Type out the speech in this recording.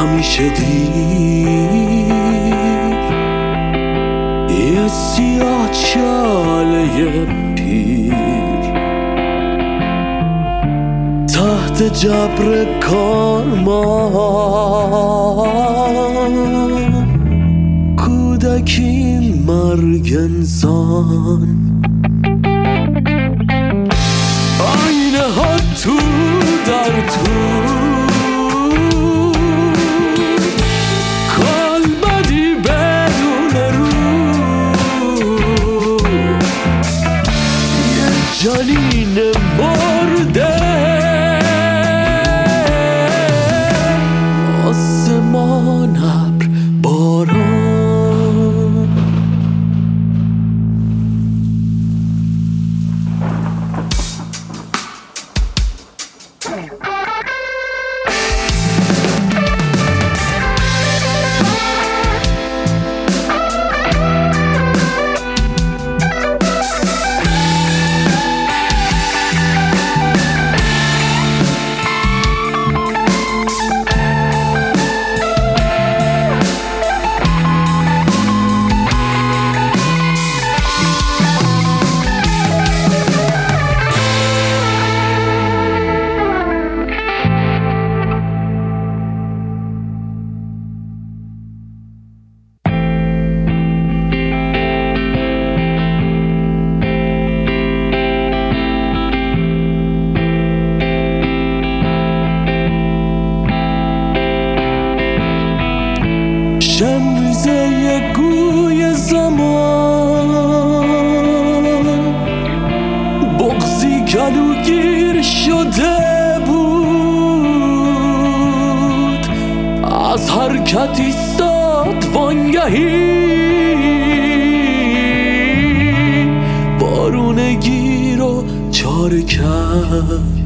همیشه دیر. یه سیاه چاله پیر. تحت جبر کارمان. کودکی مرگ انسان. آینه ها تو up. حرکت ایستاد وانگهی بارون گیر و چاره کرد